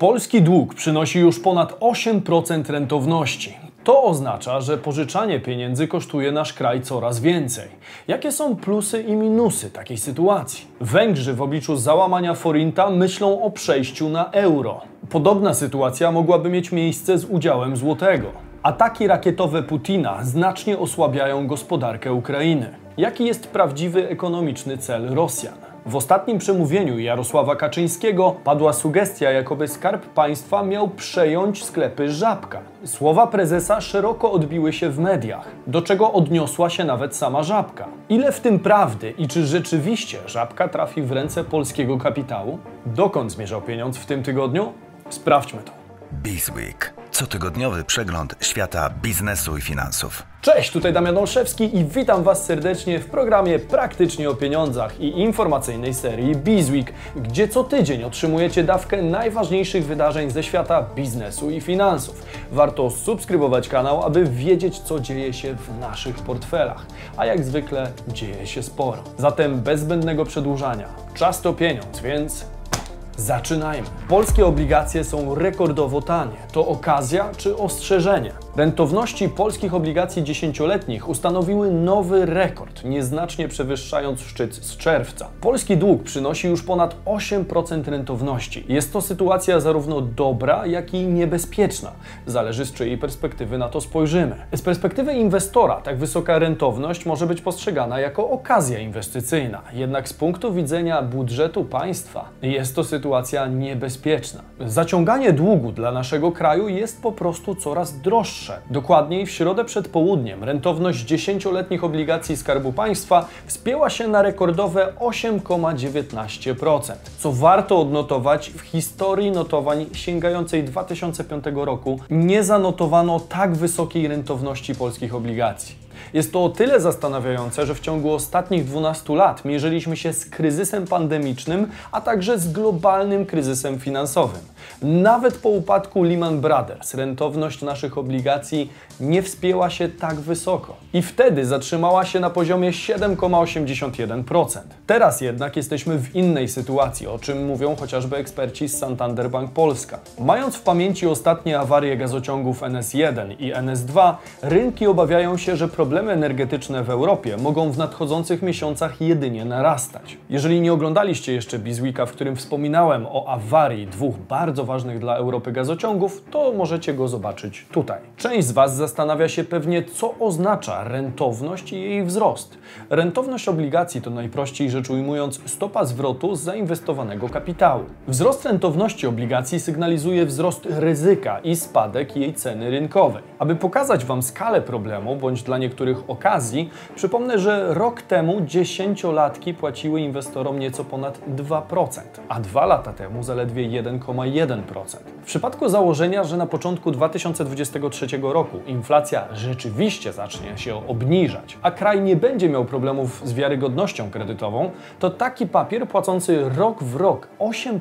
Polski dług przynosi już ponad 8% rentowności. To oznacza, że pożyczanie pieniędzy kosztuje nasz kraj coraz więcej. Jakie są plusy i minusy takiej sytuacji? Węgrzy w obliczu załamania forinta myślą o przejściu na euro. Podobna sytuacja mogłaby mieć miejsce z udziałem złotego. Ataki rakietowe Putina znacznie osłabiają gospodarkę Ukrainy. Jaki jest prawdziwy ekonomiczny cel Rosjan? W ostatnim przemówieniu Jarosława Kaczyńskiego padła sugestia, jakoby skarb państwa miał przejąć sklepy Żabka. Słowa prezesa szeroko odbiły się w mediach, do czego odniosła się nawet sama Żabka. Ile w tym prawdy i czy rzeczywiście Żabka trafi w ręce polskiego kapitału? Dokąd zmierzał pieniądz w tym tygodniu? Sprawdźmy to. Bizweek. Cotygodniowy przegląd świata biznesu i finansów. Cześć, tutaj Damian Olszewski i witam Was serdecznie w programie Praktycznie o Pieniądzach i informacyjnej serii Bizweek, gdzie co tydzień otrzymujecie dawkę najważniejszych wydarzeń ze świata biznesu i finansów. Warto subskrybować kanał, aby wiedzieć, co dzieje się w naszych portfelach, a jak zwykle dzieje się sporo. Zatem bez zbędnego przedłużania, czas to pieniądz, więc Zaczynajmy. Polskie obligacje są rekordowo tanie. To okazja czy ostrzeżenie? Rentowności polskich obligacji dziesięcioletnich ustanowiły nowy rekord, nieznacznie przewyższając szczyt z czerwca. Polski dług przynosi już ponad 8% rentowności. Jest to sytuacja zarówno dobra, jak i niebezpieczna. Zależy z czyjej perspektywy na to spojrzymy. Z perspektywy inwestora tak wysoka rentowność może być postrzegana jako okazja inwestycyjna. Jednak z punktu widzenia budżetu państwa jest to sytuacja niebezpieczna. Zaciąganie długu dla naszego kraju jest po prostu coraz droższe Dokładniej w środę przed południem rentowność 10-letnich obligacji Skarbu Państwa wspięła się na rekordowe 8,19%, co warto odnotować w historii notowań sięgającej 2005 roku nie zanotowano tak wysokiej rentowności polskich obligacji. Jest to o tyle zastanawiające, że w ciągu ostatnich 12 lat mierzyliśmy się z kryzysem pandemicznym, a także z globalnym kryzysem finansowym. Nawet po upadku Lehman Brothers rentowność naszych obligacji nie wspięła się tak wysoko i wtedy zatrzymała się na poziomie 7,81%. Teraz jednak jesteśmy w innej sytuacji, o czym mówią chociażby eksperci z Santander Bank Polska. Mając w pamięci ostatnie awarie gazociągów NS1 i NS2, rynki obawiają się, że problemy problemy energetyczne w Europie mogą w nadchodzących miesiącach jedynie narastać. Jeżeli nie oglądaliście jeszcze Bizweeka, w którym wspominałem o awarii dwóch bardzo ważnych dla Europy gazociągów, to możecie go zobaczyć tutaj. Część z Was zastanawia się pewnie, co oznacza rentowność i jej wzrost. Rentowność obligacji to najprościej rzecz ujmując stopa zwrotu z zainwestowanego kapitału. Wzrost rentowności obligacji sygnalizuje wzrost ryzyka i spadek jej ceny rynkowej. Aby pokazać Wam skalę problemu, bądź dla niektórych niektórych okazji. Przypomnę, że rok temu dziesięciolatki płaciły inwestorom nieco ponad 2%, a dwa lata temu zaledwie 1,1%. W przypadku założenia, że na początku 2023 roku inflacja rzeczywiście zacznie się obniżać, a kraj nie będzie miał problemów z wiarygodnością kredytową, to taki papier płacący rok w rok 8%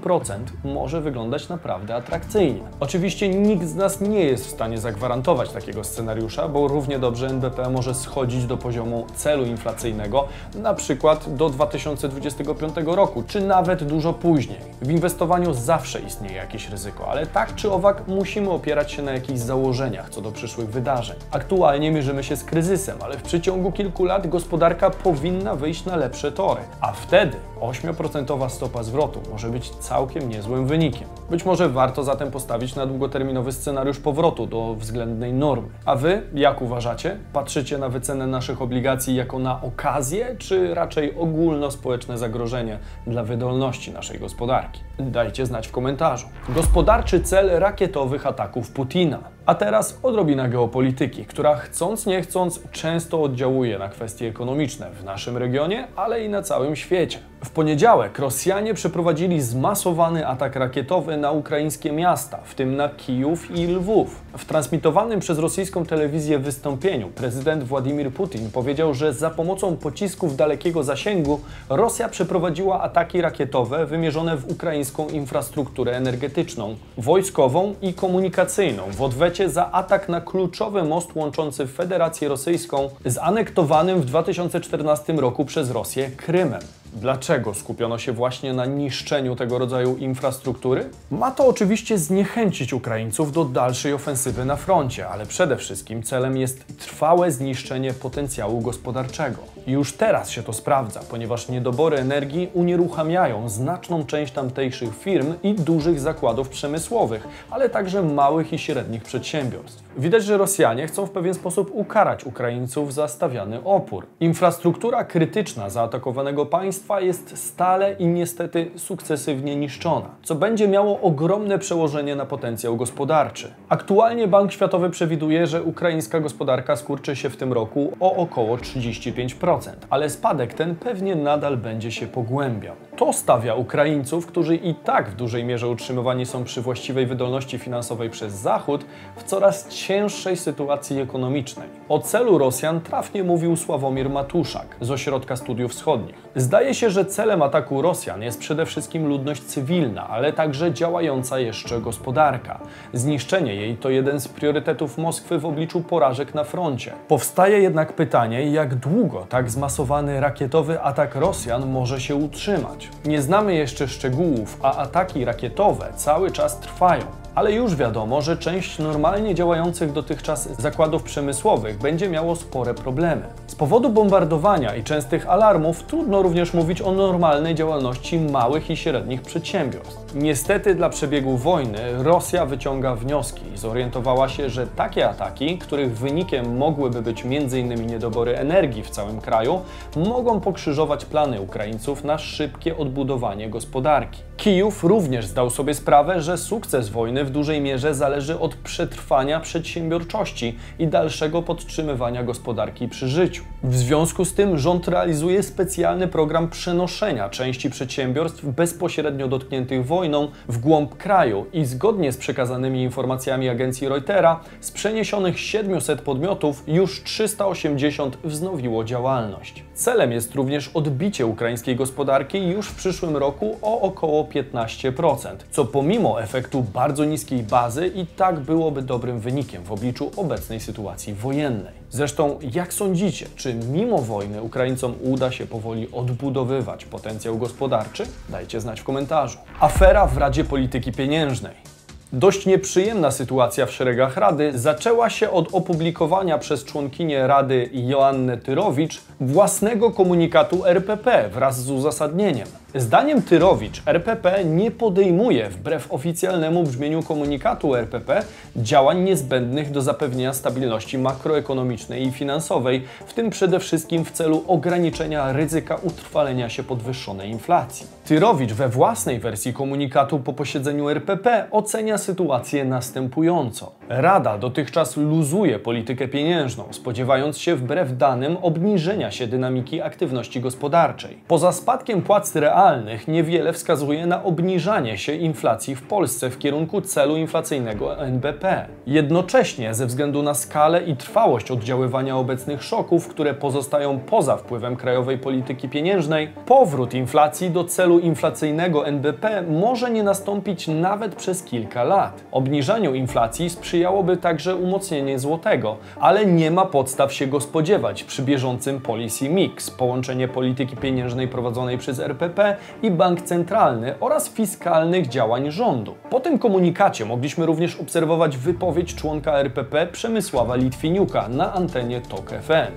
może wyglądać naprawdę atrakcyjnie. Oczywiście nikt z nas nie jest w stanie zagwarantować takiego scenariusza, bo równie dobrze NBP może może schodzić do poziomu celu inflacyjnego, na przykład do 2025 roku, czy nawet dużo później. W inwestowaniu zawsze istnieje jakieś ryzyko, ale tak czy owak musimy opierać się na jakichś założeniach co do przyszłych wydarzeń. Aktualnie mierzymy się z kryzysem, ale w przeciągu kilku lat gospodarka powinna wyjść na lepsze tory, a wtedy 8% stopa zwrotu może być całkiem niezłym wynikiem. Być może warto zatem postawić na długoterminowy scenariusz powrotu do względnej normy. A Wy, jak uważacie? Patrzycie na wycenę naszych obligacji jako na okazję, czy raczej ogólnospołeczne zagrożenie dla wydolności naszej gospodarki? Dajcie znać w komentarzu. Gospodarczy cel rakietowych ataków Putina. A teraz odrobina geopolityki, która chcąc nie chcąc często oddziałuje na kwestie ekonomiczne w naszym regionie, ale i na całym świecie. W poniedziałek Rosjanie przeprowadzili zmasowany atak rakietowy na ukraińskie miasta, w tym na Kijów i Lwów. W transmitowanym przez rosyjską telewizję wystąpieniu prezydent Władimir Putin powiedział, że za pomocą pocisków dalekiego zasięgu Rosja przeprowadziła ataki rakietowe wymierzone w ukraińską infrastrukturę energetyczną, wojskową i komunikacyjną w odwecie za atak na kluczowy most łączący Federację Rosyjską z anektowanym w 2014 roku przez Rosję Krymem. Dlaczego skupiono się właśnie na niszczeniu tego rodzaju infrastruktury? Ma to oczywiście zniechęcić Ukraińców do dalszej ofensywy na froncie, ale przede wszystkim celem jest trwałe zniszczenie potencjału gospodarczego. Już teraz się to sprawdza, ponieważ niedobory energii unieruchamiają znaczną część tamtejszych firm i dużych zakładów przemysłowych, ale także małych i średnich przedsiębiorstw. Widać, że Rosjanie chcą w pewien sposób ukarać Ukraińców za stawiany opór. Infrastruktura krytyczna zaatakowanego państwa jest stale i niestety sukcesywnie niszczona, co będzie miało ogromne przełożenie na potencjał gospodarczy. Aktualnie Bank Światowy przewiduje, że ukraińska gospodarka skurczy się w tym roku o około 35%, ale spadek ten pewnie nadal będzie się pogłębiał. To stawia Ukraińców, którzy i tak w dużej mierze utrzymywani są przy właściwej wydolności finansowej przez Zachód, w coraz cięższej sytuacji ekonomicznej. O celu Rosjan trafnie mówił Sławomir Matuszak z Ośrodka Studiów Wschodnich. Zdaje się, że celem ataku Rosjan jest przede wszystkim ludność cywilna, ale także działająca jeszcze gospodarka. Zniszczenie jej to jeden z priorytetów Moskwy w obliczu porażek na froncie. Powstaje jednak pytanie, jak długo tak zmasowany rakietowy atak Rosjan może się utrzymać. Nie znamy jeszcze szczegółów, a ataki rakietowe cały czas trwają ale już wiadomo, że część normalnie działających dotychczas zakładów przemysłowych będzie miało spore problemy. Z powodu bombardowania i częstych alarmów trudno również mówić o normalnej działalności małych i średnich przedsiębiorstw. Niestety dla przebiegu wojny Rosja wyciąga wnioski i zorientowała się, że takie ataki, których wynikiem mogłyby być m.in. niedobory energii w całym kraju, mogą pokrzyżować plany Ukraińców na szybkie odbudowanie gospodarki. Kijów również zdał sobie sprawę, że sukces wojny w dużej mierze zależy od przetrwania przedsiębiorczości i dalszego podtrzymywania gospodarki przy życiu. W związku z tym rząd realizuje specjalny program przenoszenia części przedsiębiorstw bezpośrednio dotkniętych wojną w głąb kraju i zgodnie z przekazanymi informacjami agencji Reutera, z przeniesionych 700 podmiotów już 380 wznowiło działalność. Celem jest również odbicie ukraińskiej gospodarki już w przyszłym roku o około 15%, co pomimo efektu bardzo niskiej bazy i tak byłoby dobrym wynikiem w obliczu obecnej sytuacji wojennej. Zresztą, jak sądzicie, czy mimo wojny Ukraińcom uda się powoli odbudowywać potencjał gospodarczy? Dajcie znać w komentarzu. Afera w Radzie Polityki Pieniężnej. Dość nieprzyjemna sytuacja w szeregach Rady zaczęła się od opublikowania przez członkinię Rady Joannę Tyrowicz własnego komunikatu RPP wraz z uzasadnieniem. Zdaniem Tyrowicz RPP nie podejmuje, wbrew oficjalnemu brzmieniu komunikatu RPP, działań niezbędnych do zapewnienia stabilności makroekonomicznej i finansowej, w tym przede wszystkim w celu ograniczenia ryzyka utrwalenia się podwyższonej inflacji. Tyrowicz we własnej wersji komunikatu po posiedzeniu RPP ocenia sytuację następująco. Rada dotychczas luzuje politykę pieniężną, spodziewając się wbrew danym obniżenia się dynamiki aktywności gospodarczej. Poza spadkiem płac realnych niewiele wskazuje na obniżanie się inflacji w Polsce w kierunku celu inflacyjnego NBP. Jednocześnie ze względu na skalę i trwałość oddziaływania obecnych szoków, które pozostają poza wpływem krajowej polityki pieniężnej, powrót inflacji do celu inflacyjnego NBP może nie nastąpić nawet przez kilka lat. Obniżaniu inflacji sprzyjałoby także umocnienie złotego, ale nie ma podstaw się go spodziewać przy bieżącym policy mix, połączenie polityki pieniężnej prowadzonej przez RPP i bank centralny oraz fiskalnych działań rządu. Po tym komunikacie mogliśmy również obserwować wypowiedź członka RPP Przemysława Litwiniuka na antenie TOK FM.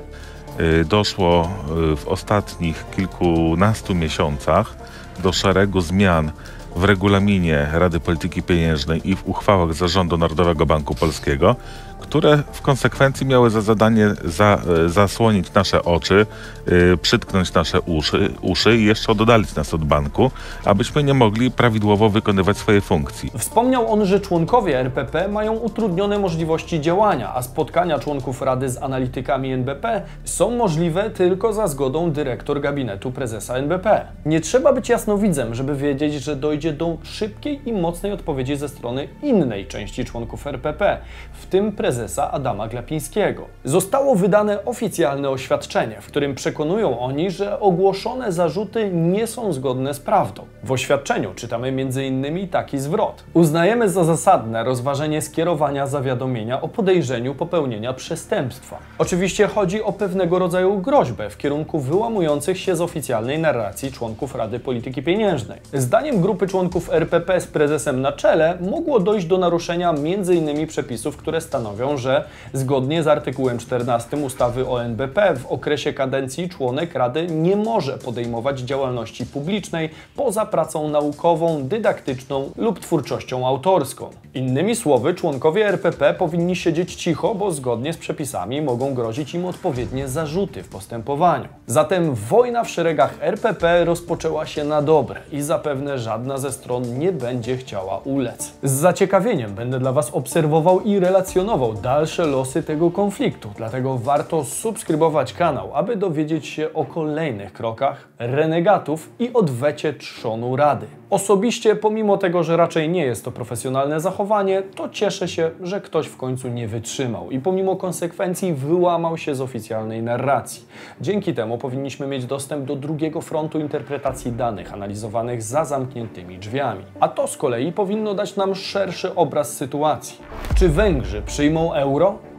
Y, doszło y, w ostatnich kilkunastu miesiącach do szeregu zmian w regulaminie Rady Polityki Pieniężnej i w uchwałach Zarządu Narodowego Banku Polskiego, które w konsekwencji miały za zadanie za, e, zasłonić nasze oczy, yy, przytknąć nasze uszy, uszy i jeszcze oddalić nas od banku, abyśmy nie mogli prawidłowo wykonywać swojej funkcji. Wspomniał on, że członkowie RPP mają utrudnione możliwości działania, a spotkania członków Rady z analitykami NBP są możliwe tylko za zgodą dyrektor gabinetu prezesa NBP. Nie trzeba być jasnowidzem, żeby wiedzieć, że dojdzie do szybkiej i mocnej odpowiedzi ze strony innej części członków RPP, w tym prezesa Adama Glapińskiego. Zostało wydane oficjalne oświadczenie, w którym przekonują oni, że ogłoszone zarzuty nie są zgodne z prawdą. W oświadczeniu czytamy m.in. taki zwrot. Uznajemy za zasadne rozważenie skierowania zawiadomienia o podejrzeniu popełnienia przestępstwa. Oczywiście chodzi o pewnego rodzaju groźbę w kierunku wyłamujących się z oficjalnej narracji członków Rady Polityki Pieniężnej. Zdaniem grupy członków RPP z prezesem na czele mogło dojść do naruszenia m.in. przepisów, które stanowią, że zgodnie z artykułem 14 ustawy o NBP w okresie kadencji członek Rady nie może podejmować działalności publicznej poza pracą naukową, dydaktyczną lub twórczością autorską. Innymi słowy, członkowie RPP powinni siedzieć cicho, bo zgodnie z przepisami mogą grozić im odpowiednie zarzuty w postępowaniu. Zatem wojna w szeregach RPP rozpoczęła się na dobre i zapewne żadna ze stron nie będzie chciała ulec. Z zaciekawieniem będę dla Was obserwował i relacjonował dalsze losy tego konfliktu, dlatego warto subskrybować kanał, aby dowiedzieć się o kolejnych krokach renegatów i odwecie trzonu Rady. Osobiście, pomimo tego, że raczej nie jest to profesjonalne zachowanie, to cieszę się, że ktoś w końcu nie wytrzymał i pomimo konsekwencji wyłamał się z oficjalnej narracji. Dzięki temu powinniśmy mieć dostęp do drugiego frontu interpretacji danych analizowanych za zamkniętymi drzwiami. A to z kolei powinno dać nam szerszy obraz sytuacji. Czy Węgrzy przyjmą euro?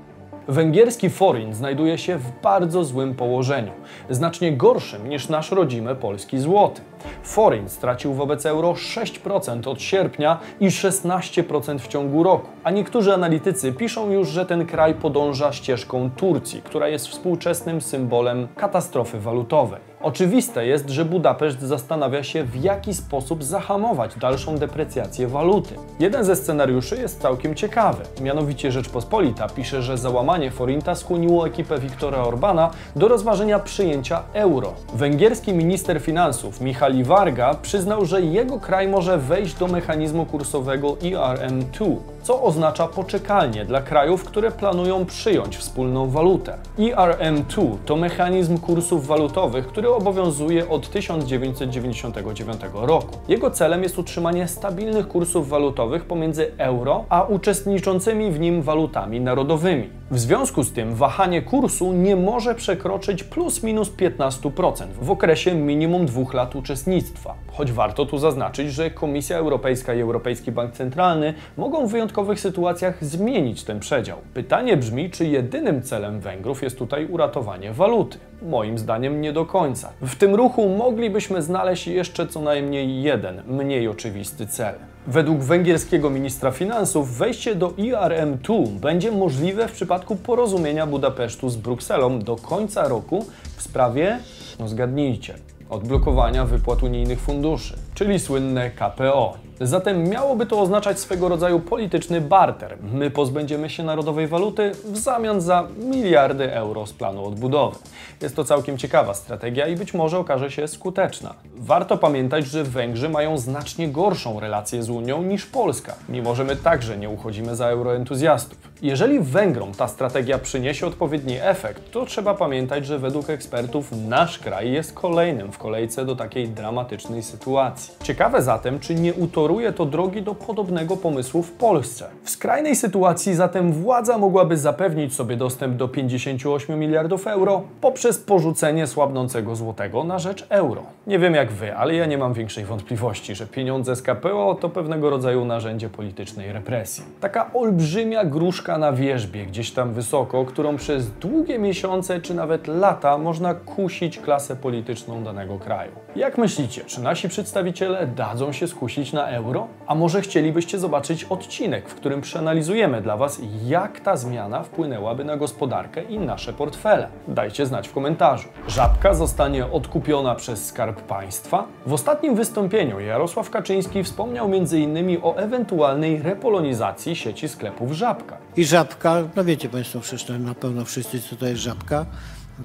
Węgierski forin znajduje się w bardzo złym położeniu, znacznie gorszym niż nasz rodzimy polski złoty. Forin stracił wobec euro 6% od sierpnia i 16% w ciągu roku, a niektórzy analitycy piszą już, że ten kraj podąża ścieżką Turcji, która jest współczesnym symbolem katastrofy walutowej. Oczywiste jest, że Budapeszt zastanawia się, w jaki sposób zahamować dalszą deprecjację waluty. Jeden ze scenariuszy jest całkiem ciekawy. Mianowicie Rzeczpospolita pisze, że załamanie forinta skłoniło ekipę Viktora Orbana do rozważenia przyjęcia euro. Węgierski minister finansów Michali Varga przyznał, że jego kraj może wejść do mechanizmu kursowego ERM2, co oznacza poczekalnie dla krajów, które planują przyjąć wspólną walutę. ERM2 to mechanizm kursów walutowych, który obowiązuje od 1999 roku. Jego celem jest utrzymanie stabilnych kursów walutowych pomiędzy euro a uczestniczącymi w nim walutami narodowymi. W związku z tym wahanie kursu nie może przekroczyć plus minus 15% w okresie minimum dwóch lat uczestnictwa. Choć warto tu zaznaczyć, że Komisja Europejska i Europejski Bank Centralny mogą w wyjątkowych sytuacjach zmienić ten przedział. Pytanie brzmi, czy jedynym celem Węgrów jest tutaj uratowanie waluty. Moim zdaniem nie do końca. W tym ruchu moglibyśmy znaleźć jeszcze co najmniej jeden, mniej oczywisty cel. Według węgierskiego ministra finansów wejście do ERM2 będzie możliwe w przypadku porozumienia Budapesztu z Brukselą do końca roku w sprawie, no zgadnijcie, odblokowania wypłat unijnych funduszy, czyli słynne KPO. Zatem miałoby to oznaczać swego rodzaju polityczny barter. My pozbędziemy się narodowej waluty w zamian za miliardy euro z planu odbudowy. Jest to całkiem ciekawa strategia i być może okaże się skuteczna. Warto pamiętać, że Węgrzy mają znacznie gorszą relację z Unią niż Polska, mimo że my także nie uchodzimy za euroentuzjastów. Jeżeli Węgrom ta strategia przyniesie odpowiedni efekt, to trzeba pamiętać, że według ekspertów nasz kraj jest kolejnym w kolejce do takiej dramatycznej sytuacji. Ciekawe zatem, czy nie utoruje to drogi do podobnego pomysłu w Polsce. W skrajnej sytuacji zatem władza mogłaby zapewnić sobie dostęp do 58 miliardów euro poprzez porzucenie słabnącego złotego na rzecz euro. Nie wiem jak wy, ale ja nie mam większej wątpliwości, że pieniądze z KPO to pewnego rodzaju narzędzie politycznej represji. Taka olbrzymia gruszka na wierzbie gdzieś tam wysoko, którą przez długie miesiące czy nawet lata można kusić klasę polityczną danego kraju. Jak myślicie, czy nasi przedstawiciele dadzą się skusić na euro? A może chcielibyście zobaczyć odcinek, w którym przeanalizujemy dla Was, jak ta zmiana wpłynęłaby na gospodarkę i nasze portfele? Dajcie znać w komentarzu. Żabka zostanie odkupiona przez Skarb Państwa? W ostatnim wystąpieniu Jarosław Kaczyński wspomniał m.in. o ewentualnej repolonizacji sieci sklepów Żabka. I żabka, no wiecie Państwo przecież na pewno wszyscy, co to jest żabka.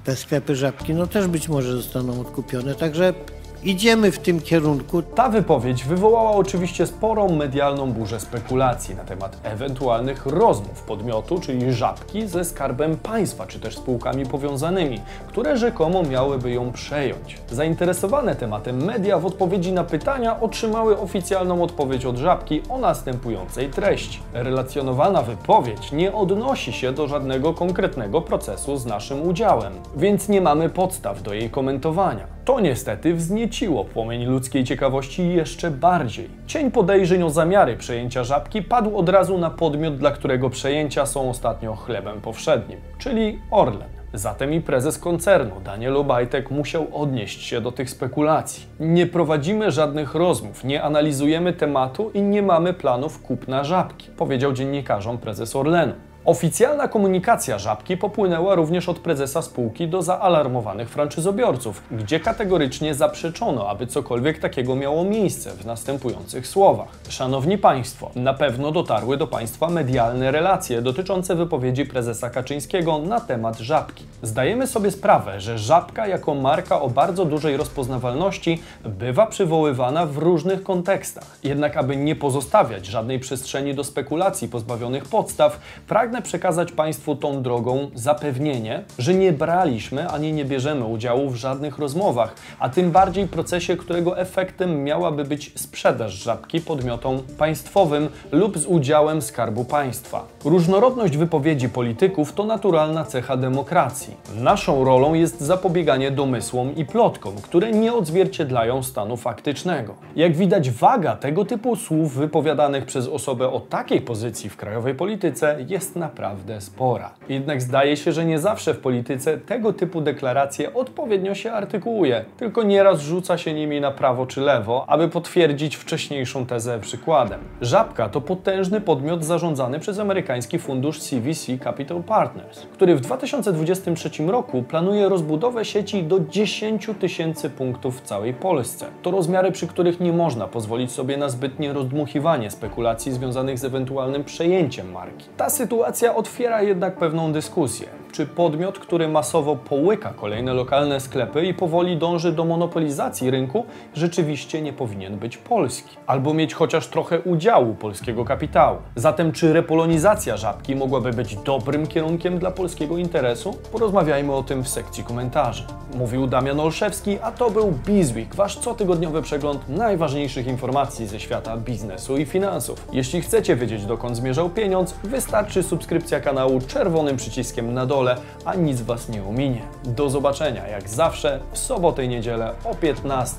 Te sklepy żabki, no też być może zostaną odkupione, także Idziemy w tym kierunku. Ta wypowiedź wywołała oczywiście sporą medialną burzę spekulacji na temat ewentualnych rozmów podmiotu, czyli żabki, ze skarbem państwa, czy też spółkami powiązanymi, które rzekomo miałyby ją przejąć. Zainteresowane tematem media w odpowiedzi na pytania otrzymały oficjalną odpowiedź od żabki o następującej treści. Relacjonowana wypowiedź nie odnosi się do żadnego konkretnego procesu z naszym udziałem, więc nie mamy podstaw do jej komentowania. To niestety wznieciło płomień ludzkiej ciekawości jeszcze bardziej. Cień podejrzeń o zamiary przejęcia żabki padł od razu na podmiot, dla którego przejęcia są ostatnio chlebem powszednim, czyli Orlen. Zatem i prezes koncernu, Daniel Obajtek, musiał odnieść się do tych spekulacji. Nie prowadzimy żadnych rozmów, nie analizujemy tematu i nie mamy planów kupna żabki, powiedział dziennikarzom prezes Orlenu. Oficjalna komunikacja Żabki popłynęła również od prezesa spółki do zaalarmowanych franczyzobiorców, gdzie kategorycznie zaprzeczono, aby cokolwiek takiego miało miejsce w następujących słowach. Szanowni Państwo, na pewno dotarły do Państwa medialne relacje dotyczące wypowiedzi prezesa Kaczyńskiego na temat Żabki. Zdajemy sobie sprawę, że Żabka jako marka o bardzo dużej rozpoznawalności bywa przywoływana w różnych kontekstach. Jednak aby nie pozostawiać żadnej przestrzeni do spekulacji pozbawionych podstaw, pragnę przekazać Państwu tą drogą zapewnienie, że nie braliśmy ani nie bierzemy udziału w żadnych rozmowach, a tym bardziej procesie, którego efektem miałaby być sprzedaż żabki podmiotom państwowym lub z udziałem Skarbu Państwa. Różnorodność wypowiedzi polityków to naturalna cecha demokracji. Naszą rolą jest zapobieganie domysłom i plotkom, które nie odzwierciedlają stanu faktycznego. Jak widać, waga tego typu słów wypowiadanych przez osobę o takiej pozycji w krajowej polityce jest naprawdę spora. Jednak zdaje się, że nie zawsze w polityce tego typu deklaracje odpowiednio się artykułuje, tylko nieraz rzuca się nimi na prawo czy lewo, aby potwierdzić wcześniejszą tezę przykładem. Żabka to potężny podmiot zarządzany przez amerykański fundusz CVC Capital Partners, który w 2023 roku planuje rozbudowę sieci do 10 tysięcy punktów w całej Polsce. To rozmiary, przy których nie można pozwolić sobie na zbytnie rozdmuchiwanie spekulacji związanych z ewentualnym przejęciem marki. Ta sytuacja otwiera jednak pewną dyskusję. Czy podmiot, który masowo połyka kolejne lokalne sklepy i powoli dąży do monopolizacji rynku, rzeczywiście nie powinien być polski? Albo mieć chociaż trochę udziału polskiego kapitału? Zatem czy repolonizacja żabki mogłaby być dobrym kierunkiem dla polskiego interesu? Porozmawiajmy o tym w sekcji komentarzy. Mówił Damian Olszewski, a to był Bizweek, wasz cotygodniowy przegląd najważniejszych informacji ze świata biznesu i finansów. Jeśli chcecie wiedzieć dokąd zmierzał pieniądz, wystarczy subskrypcja kanału czerwonym przyciskiem na dole, a nic Was nie ominie. Do zobaczenia jak zawsze w sobotę i niedzielę o 15.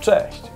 Cześć!